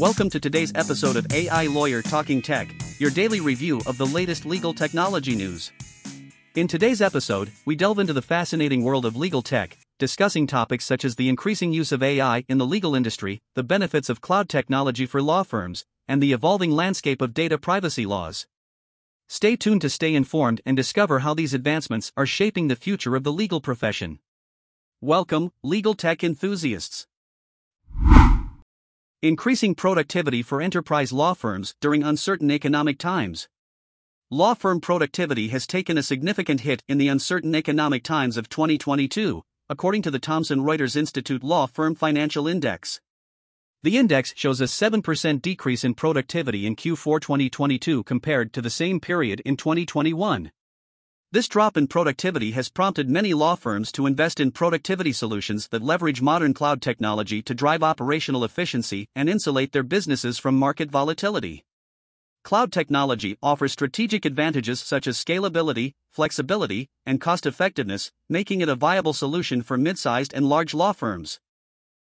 Welcome to today's episode of AI Lawyer Talking Tech, your daily review of the latest legal technology news. In today's episode, we delve into the fascinating world of legal tech, discussing topics such as the increasing use of AI in the legal industry, the benefits of cloud technology for law firms, and the evolving landscape of data privacy laws. Stay tuned to stay informed and discover how these advancements are shaping the future of the legal profession. Welcome, legal tech enthusiasts. Increasing productivity for enterprise law firms during uncertain economic times. Law firm productivity has taken a significant hit in the uncertain economic times of 2022, according to the Thomson Reuters Institute Law Firm Financial Index. The index shows a 7% decrease in productivity in Q4 2022 compared to the same period in 2021. This drop in productivity has prompted many law firms to invest in productivity solutions that leverage modern cloud technology to drive operational efficiency and insulate their businesses from market volatility. Cloud technology offers strategic advantages such as scalability, flexibility, and cost effectiveness, making it a viable solution for mid sized and large law firms.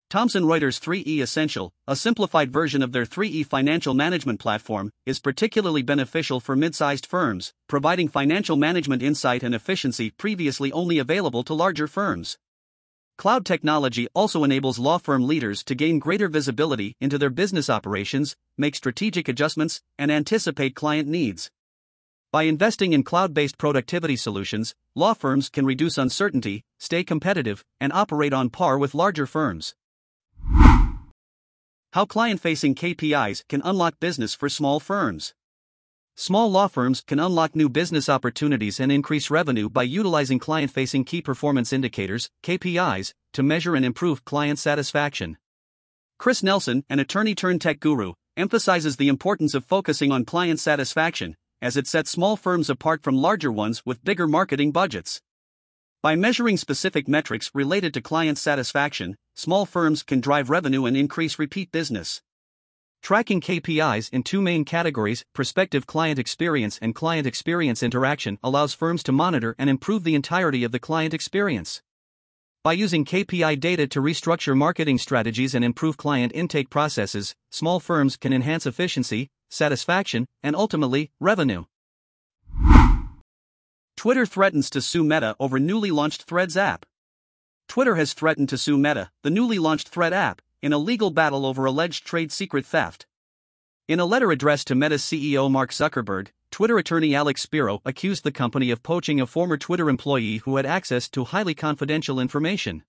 Thomson Reuters 3E Essential, a simplified version of their 3E financial management platform, is particularly beneficial for mid sized firms, providing financial management insight and efficiency previously only available to larger firms. Cloud technology also enables law firm leaders to gain greater visibility into their business operations, make strategic adjustments, and anticipate client needs. By investing in cloud based productivity solutions, law firms can reduce uncertainty, stay competitive, and operate on par with larger firms. How client facing KPIs can unlock business for small firms. Small law firms can unlock new business opportunities and increase revenue by utilizing client facing key performance indicators, KPIs, to measure and improve client satisfaction. Chris Nelson, an attorney turned tech guru, emphasizes the importance of focusing on client satisfaction, as it sets small firms apart from larger ones with bigger marketing budgets. By measuring specific metrics related to client satisfaction, small firms can drive revenue and increase repeat business. Tracking KPIs in two main categories, prospective client experience and client experience interaction, allows firms to monitor and improve the entirety of the client experience. By using KPI data to restructure marketing strategies and improve client intake processes, small firms can enhance efficiency, satisfaction, and ultimately, revenue. Twitter threatens to sue Meta over newly launched Threads app. Twitter has threatened to sue Meta, the newly launched Thread app, in a legal battle over alleged trade secret theft. In a letter addressed to Meta's CEO Mark Zuckerberg, Twitter attorney Alex Spiro accused the company of poaching a former Twitter employee who had access to highly confidential information.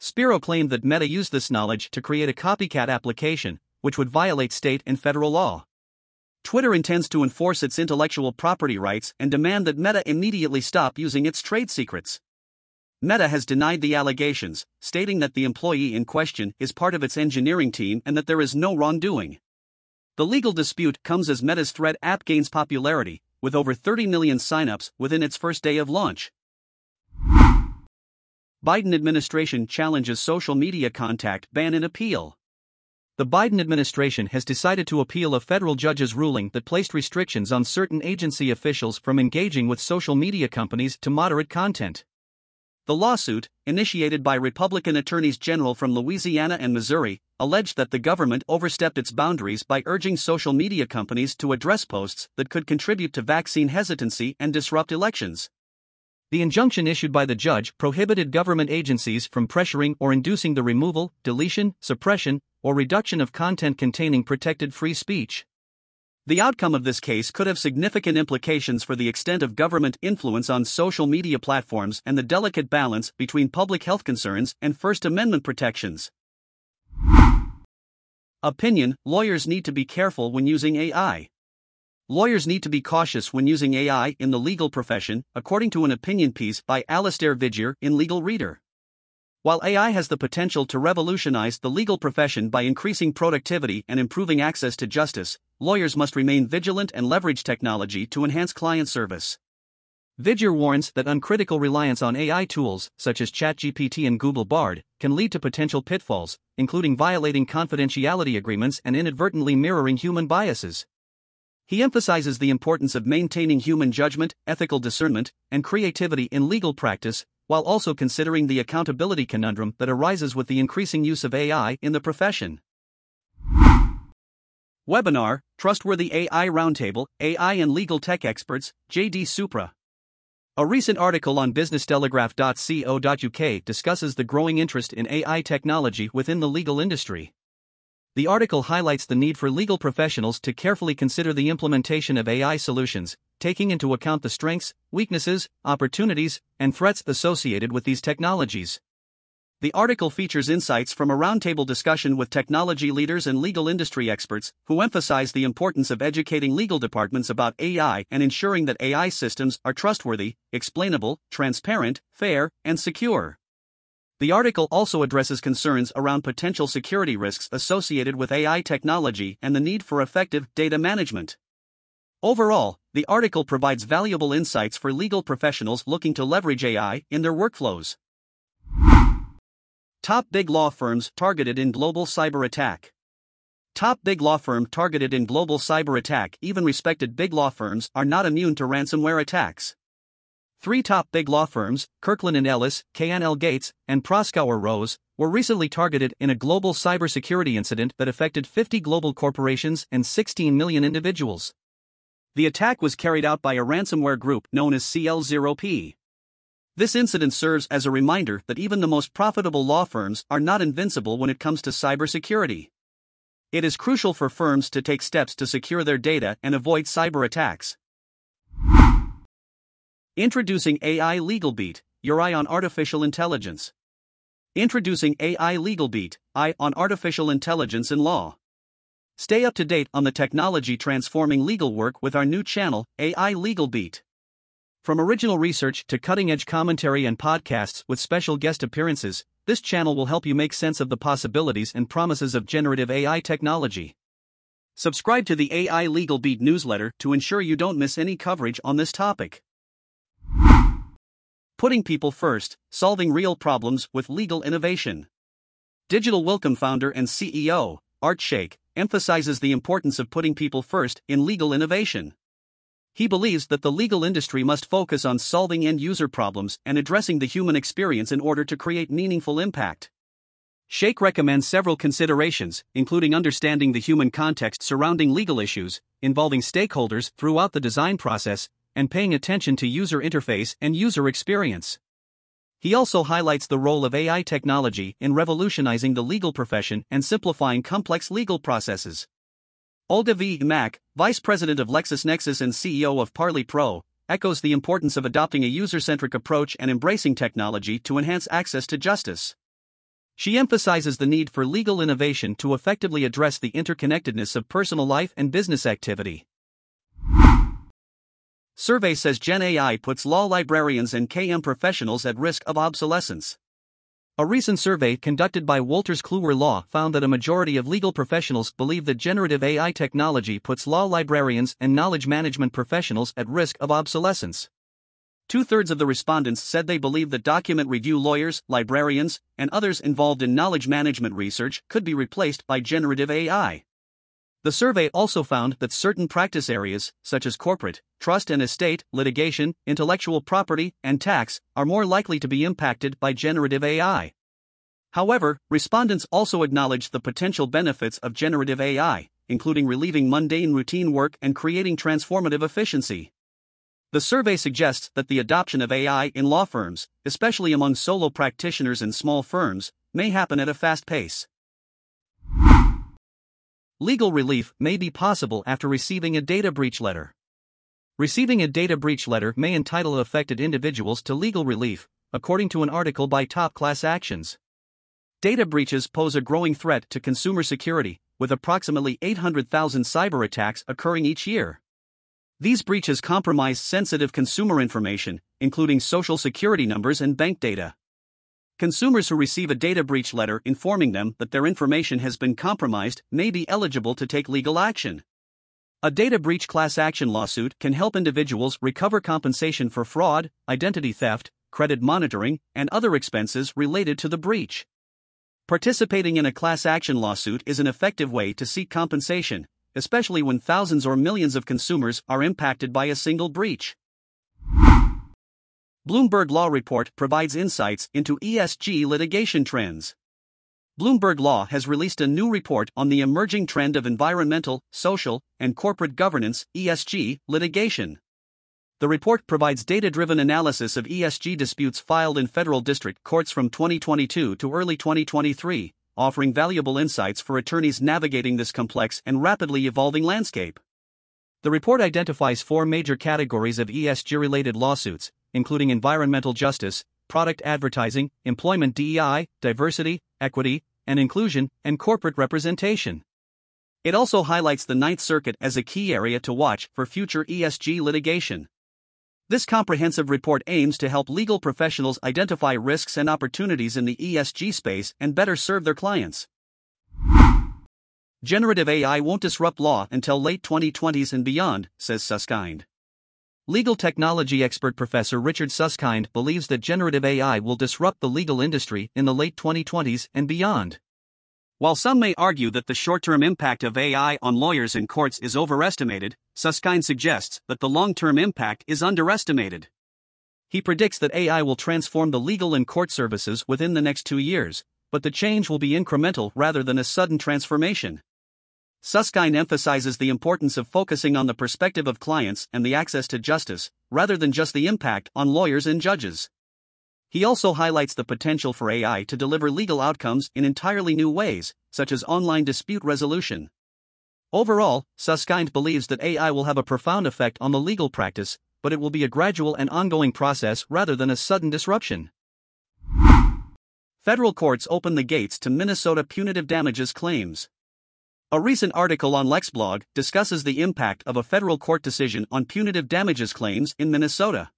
Spiro claimed that Meta used this knowledge to create a copycat application, which would violate state and federal law. Twitter intends to enforce its intellectual property rights and demand that Meta immediately stop using its trade secrets. Meta has denied the allegations, stating that the employee in question is part of its engineering team and that there is no wrongdoing. The legal dispute comes as Meta's Thread app gains popularity, with over 30 million signups within its first day of launch. Biden administration challenges social media contact ban in appeal. The Biden administration has decided to appeal a federal judge's ruling that placed restrictions on certain agency officials from engaging with social media companies to moderate content. The lawsuit, initiated by Republican attorneys general from Louisiana and Missouri, alleged that the government overstepped its boundaries by urging social media companies to address posts that could contribute to vaccine hesitancy and disrupt elections. The injunction issued by the judge prohibited government agencies from pressuring or inducing the removal, deletion, suppression, or reduction of content containing protected free speech. The outcome of this case could have significant implications for the extent of government influence on social media platforms and the delicate balance between public health concerns and First Amendment protections. Opinion Lawyers need to be careful when using AI. Lawyers need to be cautious when using AI in the legal profession, according to an opinion piece by Alastair Vigier in Legal Reader. While AI has the potential to revolutionize the legal profession by increasing productivity and improving access to justice, lawyers must remain vigilant and leverage technology to enhance client service. Vigier warns that uncritical reliance on AI tools, such as ChatGPT and Google Bard, can lead to potential pitfalls, including violating confidentiality agreements and inadvertently mirroring human biases. He emphasizes the importance of maintaining human judgment, ethical discernment, and creativity in legal practice, while also considering the accountability conundrum that arises with the increasing use of AI in the profession. Webinar Trustworthy AI Roundtable AI and Legal Tech Experts, JD Supra. A recent article on businesstelegraph.co.uk discusses the growing interest in AI technology within the legal industry. The article highlights the need for legal professionals to carefully consider the implementation of AI solutions, taking into account the strengths, weaknesses, opportunities, and threats associated with these technologies. The article features insights from a roundtable discussion with technology leaders and legal industry experts who emphasize the importance of educating legal departments about AI and ensuring that AI systems are trustworthy, explainable, transparent, fair, and secure. The article also addresses concerns around potential security risks associated with AI technology and the need for effective data management. Overall, the article provides valuable insights for legal professionals looking to leverage AI in their workflows. Top big law firms targeted in global cyber attack. Top big law firm targeted in global cyber attack. Even respected big law firms are not immune to ransomware attacks. Three top big law firms, Kirkland and Ellis, K&L Gates, and Proskauer Rose, were recently targeted in a global cybersecurity incident that affected 50 global corporations and 16 million individuals. The attack was carried out by a ransomware group known as CL0P. This incident serves as a reminder that even the most profitable law firms are not invincible when it comes to cybersecurity. It is crucial for firms to take steps to secure their data and avoid cyber attacks. Introducing AI LegalBeat, your eye on artificial intelligence. Introducing AI LegalBeat, eye on artificial intelligence in law. Stay up to date on the technology transforming legal work with our new channel, AI LegalBeat. From original research to cutting edge commentary and podcasts with special guest appearances, this channel will help you make sense of the possibilities and promises of generative AI technology. Subscribe to the AI LegalBeat newsletter to ensure you don't miss any coverage on this topic. Putting people first, solving real problems with legal innovation. Digital Welcome founder and CEO, Art Shake, emphasizes the importance of putting people first in legal innovation. He believes that the legal industry must focus on solving end user problems and addressing the human experience in order to create meaningful impact. Sheikh recommends several considerations, including understanding the human context surrounding legal issues, involving stakeholders throughout the design process, and paying attention to user interface and user experience. He also highlights the role of AI technology in revolutionizing the legal profession and simplifying complex legal processes. Olga V. Mack, Vice President of LexisNexis and CEO of Parley Pro, echoes the importance of adopting a user centric approach and embracing technology to enhance access to justice. She emphasizes the need for legal innovation to effectively address the interconnectedness of personal life and business activity. Survey says Gen AI puts law librarians and KM professionals at risk of obsolescence. A recent survey conducted by Wolters Kluwer Law found that a majority of legal professionals believe that generative AI technology puts law librarians and knowledge management professionals at risk of obsolescence. Two thirds of the respondents said they believe that document review lawyers, librarians, and others involved in knowledge management research could be replaced by generative AI. The survey also found that certain practice areas, such as corporate, trust and estate, litigation, intellectual property, and tax, are more likely to be impacted by generative AI. However, respondents also acknowledged the potential benefits of generative AI, including relieving mundane routine work and creating transformative efficiency. The survey suggests that the adoption of AI in law firms, especially among solo practitioners and small firms, may happen at a fast pace. Legal relief may be possible after receiving a data breach letter. Receiving a data breach letter may entitle affected individuals to legal relief, according to an article by Top Class Actions. Data breaches pose a growing threat to consumer security, with approximately 800,000 cyber attacks occurring each year. These breaches compromise sensitive consumer information, including social security numbers and bank data. Consumers who receive a data breach letter informing them that their information has been compromised may be eligible to take legal action. A data breach class action lawsuit can help individuals recover compensation for fraud, identity theft, credit monitoring, and other expenses related to the breach. Participating in a class action lawsuit is an effective way to seek compensation, especially when thousands or millions of consumers are impacted by a single breach. Bloomberg Law Report provides insights into ESG litigation trends. Bloomberg Law has released a new report on the emerging trend of environmental, social, and corporate governance (ESG) litigation. The report provides data driven analysis of ESG disputes filed in federal district courts from 2022 to early 2023, offering valuable insights for attorneys navigating this complex and rapidly evolving landscape. The report identifies four major categories of ESG related lawsuits, including environmental justice, product advertising, employment DEI, diversity, equity, and inclusion, and corporate representation. It also highlights the Ninth Circuit as a key area to watch for future ESG litigation. This comprehensive report aims to help legal professionals identify risks and opportunities in the ESG space and better serve their clients. Generative AI won't disrupt law until late 2020s and beyond, says Susskind. Legal technology expert Professor Richard Susskind believes that generative AI will disrupt the legal industry in the late 2020s and beyond. While some may argue that the short term impact of AI on lawyers and courts is overestimated, Susskind suggests that the long term impact is underestimated. He predicts that AI will transform the legal and court services within the next two years, but the change will be incremental rather than a sudden transformation. Susskind emphasizes the importance of focusing on the perspective of clients and the access to justice, rather than just the impact on lawyers and judges. He also highlights the potential for AI to deliver legal outcomes in entirely new ways, such as online dispute resolution. Overall, Susskind believes that AI will have a profound effect on the legal practice, but it will be a gradual and ongoing process rather than a sudden disruption. Federal courts open the gates to Minnesota punitive damages claims. A recent article on LexBlog discusses the impact of a federal court decision on punitive damages claims in Minnesota.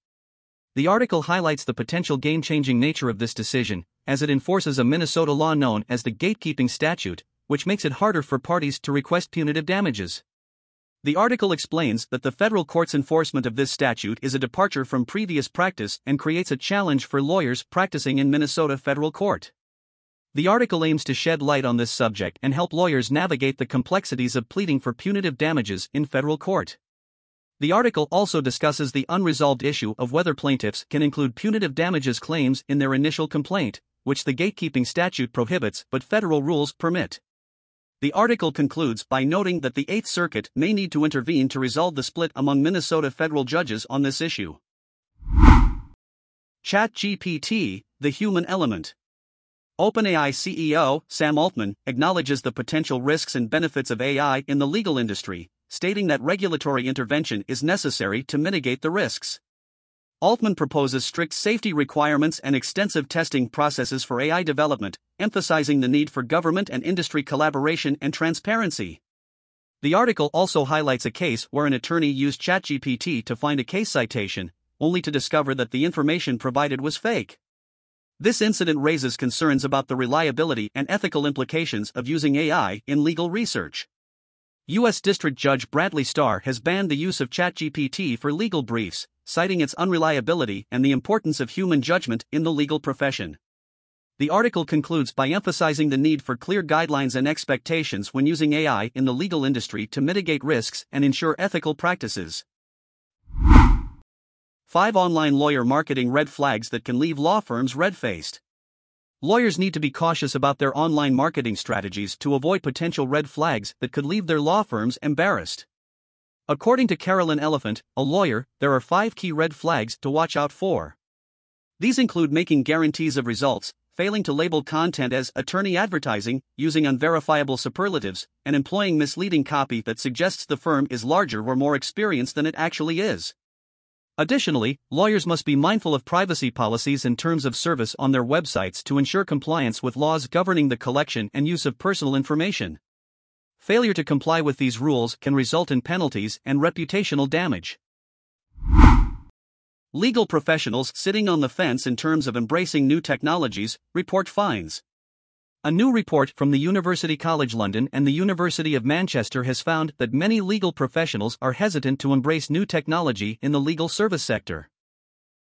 The article highlights the potential game changing nature of this decision, as it enforces a Minnesota law known as the Gatekeeping Statute, which makes it harder for parties to request punitive damages. The article explains that the federal court's enforcement of this statute is a departure from previous practice and creates a challenge for lawyers practicing in Minnesota federal court. The article aims to shed light on this subject and help lawyers navigate the complexities of pleading for punitive damages in federal court. The article also discusses the unresolved issue of whether plaintiffs can include punitive damages claims in their initial complaint, which the gatekeeping statute prohibits but federal rules permit. The article concludes by noting that the Eighth Circuit may need to intervene to resolve the split among Minnesota federal judges on this issue. ChatGPT, the human element. OpenAI CEO Sam Altman acknowledges the potential risks and benefits of AI in the legal industry, stating that regulatory intervention is necessary to mitigate the risks. Altman proposes strict safety requirements and extensive testing processes for AI development, emphasizing the need for government and industry collaboration and transparency. The article also highlights a case where an attorney used ChatGPT to find a case citation, only to discover that the information provided was fake. This incident raises concerns about the reliability and ethical implications of using AI in legal research. U.S. District Judge Brantley Starr has banned the use of ChatGPT for legal briefs, citing its unreliability and the importance of human judgment in the legal profession. The article concludes by emphasizing the need for clear guidelines and expectations when using AI in the legal industry to mitigate risks and ensure ethical practices. 5 Online Lawyer Marketing Red Flags That Can Leave Law Firms Red Faced. Lawyers need to be cautious about their online marketing strategies to avoid potential red flags that could leave their law firms embarrassed. According to Carolyn Elefant, a lawyer, there are five key red flags to watch out for. These include making guarantees of results, failing to label content as attorney advertising, using unverifiable superlatives, and employing misleading copy that suggests the firm is larger or more experienced than it actually is. Additionally, lawyers must be mindful of privacy policies and terms of service on their websites to ensure compliance with laws governing the collection and use of personal information. Failure to comply with these rules can result in penalties and reputational damage. Legal professionals sitting on the fence in terms of embracing new technologies report fines. A new report from the University College London and the University of Manchester has found that many legal professionals are hesitant to embrace new technology in the legal service sector.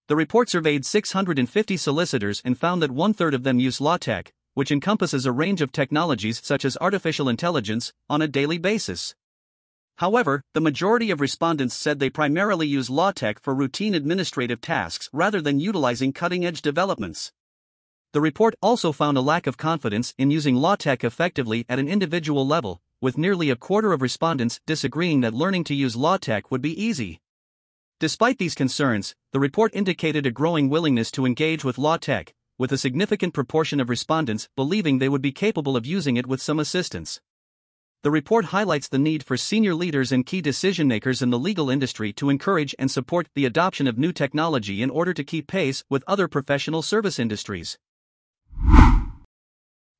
The report surveyed 650 solicitors and found that one third of them use LawTech, which encompasses a range of technologies such as artificial intelligence, on a daily basis. However, the majority of respondents said they primarily use LawTech for routine administrative tasks rather than utilizing cutting edge developments. The report also found a lack of confidence in using law tech effectively at an individual level, with nearly a quarter of respondents disagreeing that learning to use law tech would be easy. Despite these concerns, the report indicated a growing willingness to engage with law tech, with a significant proportion of respondents believing they would be capable of using it with some assistance. The report highlights the need for senior leaders and key decision makers in the legal industry to encourage and support the adoption of new technology in order to keep pace with other professional service industries.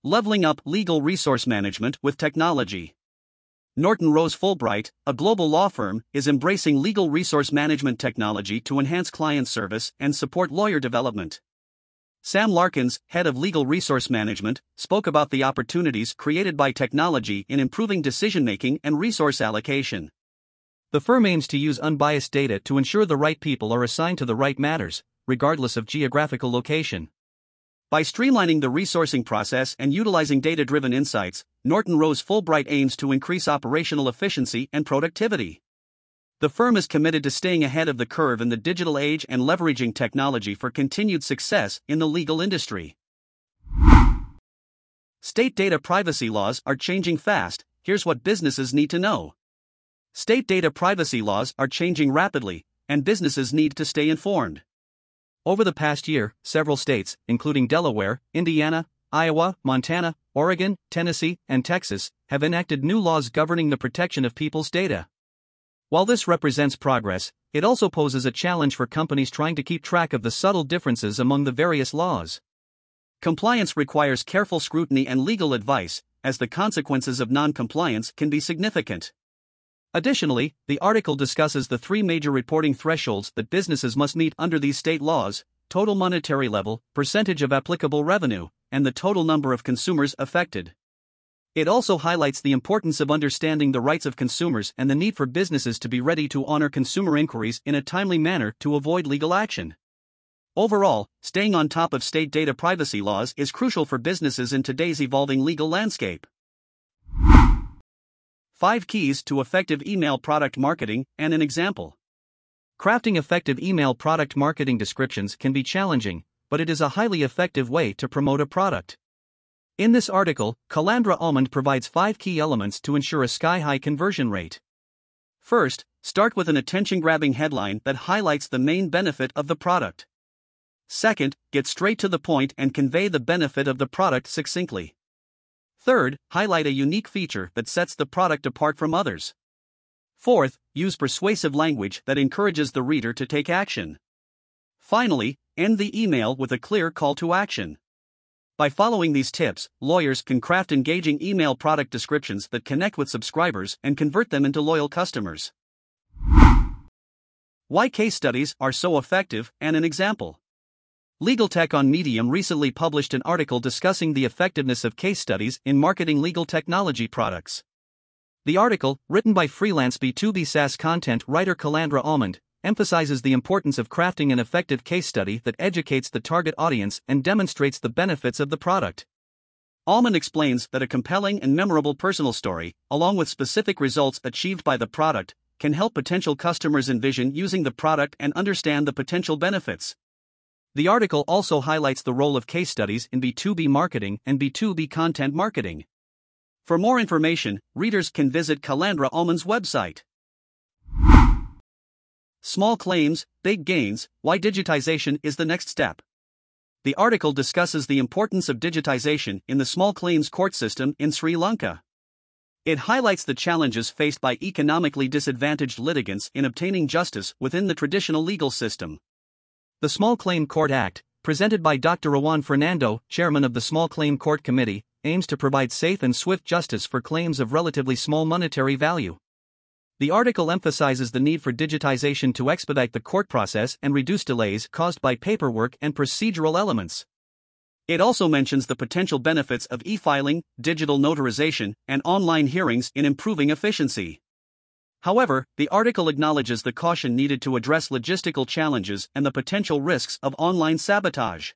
Leveling up legal resource management with technology. Norton Rose Fulbright, a global law firm, is embracing legal resource management technology to enhance client service and support lawyer development. Sam Larkins, head of legal resource management, spoke about the opportunities created by technology in improving decision making and resource allocation. The firm aims to use unbiased data to ensure the right people are assigned to the right matters, regardless of geographical location. By streamlining the resourcing process and utilizing data driven insights, Norton Rose Fulbright aims to increase operational efficiency and productivity. The firm is committed to staying ahead of the curve in the digital age and leveraging technology for continued success in the legal industry. State data privacy laws are changing fast. Here's what businesses need to know. State data privacy laws are changing rapidly, and businesses need to stay informed. Over the past year, several states, including Delaware, Indiana, Iowa, Montana, Oregon, Tennessee, and Texas, have enacted new laws governing the protection of people's data. While this represents progress, it also poses a challenge for companies trying to keep track of the subtle differences among the various laws. Compliance requires careful scrutiny and legal advice, as the consequences of non-compliance can be significant. Additionally, the article discusses the three major reporting thresholds that businesses must meet under these state laws total monetary level, percentage of applicable revenue, and the total number of consumers affected. It also highlights the importance of understanding the rights of consumers and the need for businesses to be ready to honor consumer inquiries in a timely manner to avoid legal action. Overall, staying on top of state data privacy laws is crucial for businesses in today's evolving legal landscape. 5 Keys to Effective Email Product Marketing and an Example. Crafting effective email product marketing descriptions can be challenging, but it is a highly effective way to promote a product. In this article, Calandra Almond provides five key elements to ensure a sky high conversion rate. First, start with an attention grabbing headline that highlights the main benefit of the product. Second, get straight to the point and convey the benefit of the product succinctly. Third, highlight a unique feature that sets the product apart from others. Fourth, use persuasive language that encourages the reader to take action. Finally, end the email with a clear call to action. By following these tips, lawyers can craft engaging email product descriptions that connect with subscribers and convert them into loyal customers. Why case studies are so effective and an example. Legal Tech on Medium recently published an article discussing the effectiveness of case studies in marketing legal technology products. The article, written by freelance B2B SaaS content writer Calandra Almond, emphasizes the importance of crafting an effective case study that educates the target audience and demonstrates the benefits of the product. Almond explains that a compelling and memorable personal story, along with specific results achieved by the product, can help potential customers envision using the product and understand the potential benefits. The article also highlights the role of case studies in B2B marketing and B2B content marketing. For more information, readers can visit Calandra Almond's website. Small claims, big gains, why digitization is the next step. The article discusses the importance of digitization in the small claims court system in Sri Lanka. It highlights the challenges faced by economically disadvantaged litigants in obtaining justice within the traditional legal system. The Small Claim Court Act, presented by Dr. Juan Fernando, chairman of the Small Claim Court Committee, aims to provide safe and swift justice for claims of relatively small monetary value. The article emphasizes the need for digitization to expedite the court process and reduce delays caused by paperwork and procedural elements. It also mentions the potential benefits of e filing, digital notarization, and online hearings in improving efficiency. However, the article acknowledges the caution needed to address logistical challenges and the potential risks of online sabotage.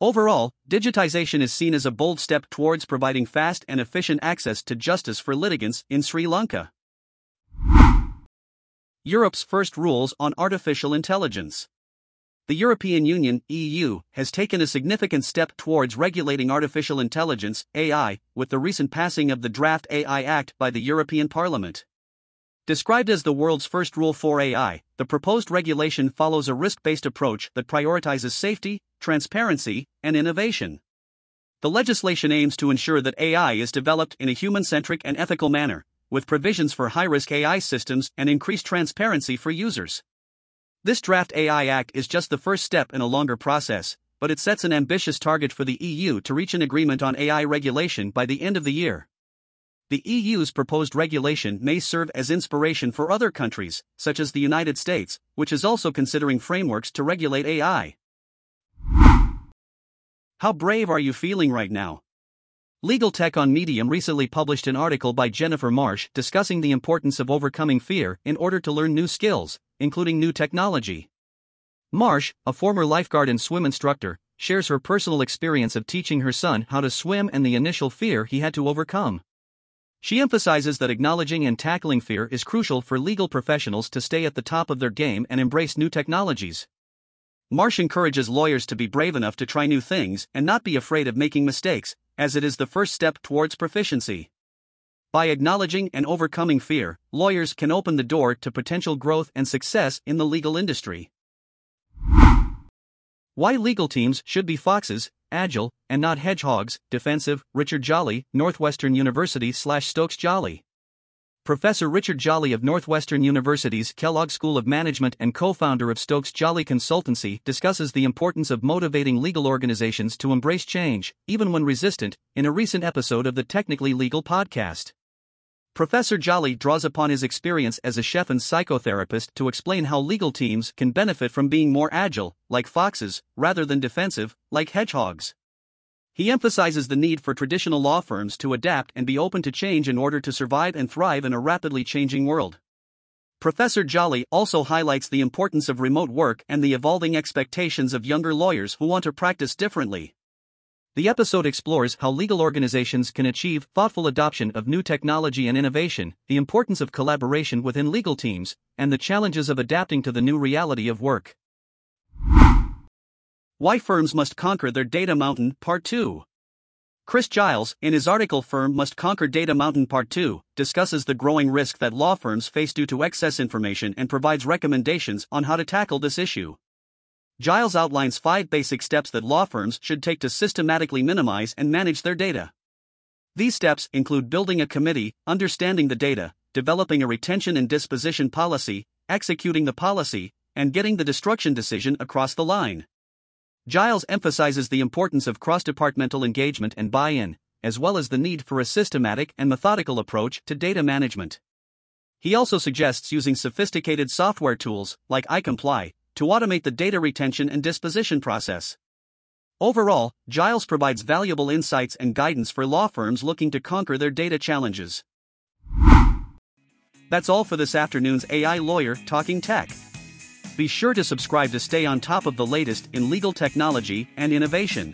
Overall, digitization is seen as a bold step towards providing fast and efficient access to justice for litigants in Sri Lanka. Europe's first rules on artificial intelligence. the European Union (EU) has taken a significant step towards regulating artificial intelligence (AI) with the recent passing of the Draft AI Act by the European Parliament. Described as the world's first rule for AI, the proposed regulation follows a risk-based approach that prioritizes safety, transparency, and innovation. The legislation aims to ensure that AI is developed in a human-centric and ethical manner, with provisions for high-risk AI systems and increased transparency for users. This draft AI Act is just the first step in a longer process, but it sets an ambitious target for the EU to reach an agreement on AI regulation by the end of the year. The EU's proposed regulation may serve as inspiration for other countries, such as the United States, which is also considering frameworks to regulate AI. How brave are you feeling right now? Legal Tech on Medium recently published an article by Jennifer Marsh discussing the importance of overcoming fear in order to learn new skills, including new technology. Marsh, a former lifeguard and swim instructor, shares her personal experience of teaching her son how to swim and the initial fear he had to overcome. She emphasizes that acknowledging and tackling fear is crucial for legal professionals to stay at the top of their game and embrace new technologies. Marsh encourages lawyers to be brave enough to try new things and not be afraid of making mistakes, as it is the first step towards proficiency. By acknowledging and overcoming fear, lawyers can open the door to potential growth and success in the legal industry. Why legal teams should be foxes, agile, and not hedgehogs, defensive, Richard Jolly, Northwestern University slash Stokes Jolly. Professor Richard Jolly of Northwestern University's Kellogg School of Management and co founder of Stokes Jolly Consultancy discusses the importance of motivating legal organizations to embrace change, even when resistant, in a recent episode of the Technically Legal podcast. Professor Jolly draws upon his experience as a chef and psychotherapist to explain how legal teams can benefit from being more agile, like foxes, rather than defensive, like hedgehogs. He emphasizes the need for traditional law firms to adapt and be open to change in order to survive and thrive in a rapidly changing world. Professor Jolly also highlights the importance of remote work and the evolving expectations of younger lawyers who want to practice differently. The episode explores how legal organizations can achieve thoughtful adoption of new technology and innovation, the importance of collaboration within legal teams, and the challenges of adapting to the new reality of work. Why Firms Must Conquer Their Data Mountain, Part 2. Chris Giles, in his article Firm Must Conquer Data Mountain Part 2, discusses the growing risk that law firms face due to excess information and provides recommendations on how to tackle this issue. Giles outlines five basic steps that law firms should take to systematically minimize and manage their data. These steps include building a committee, understanding the data, developing a retention and disposition policy, executing the policy, and getting the destruction decision across the line. Giles emphasizes the importance of cross departmental engagement and buy in, as well as the need for a systematic and methodical approach to data management. He also suggests using sophisticated software tools, like iComply, to automate the data retention and disposition process. Overall, Giles provides valuable insights and guidance for law firms looking to conquer their data challenges. That's all for this afternoon's AI Lawyer Talking Tech. Be sure to subscribe to stay on top of the latest in legal technology and innovation.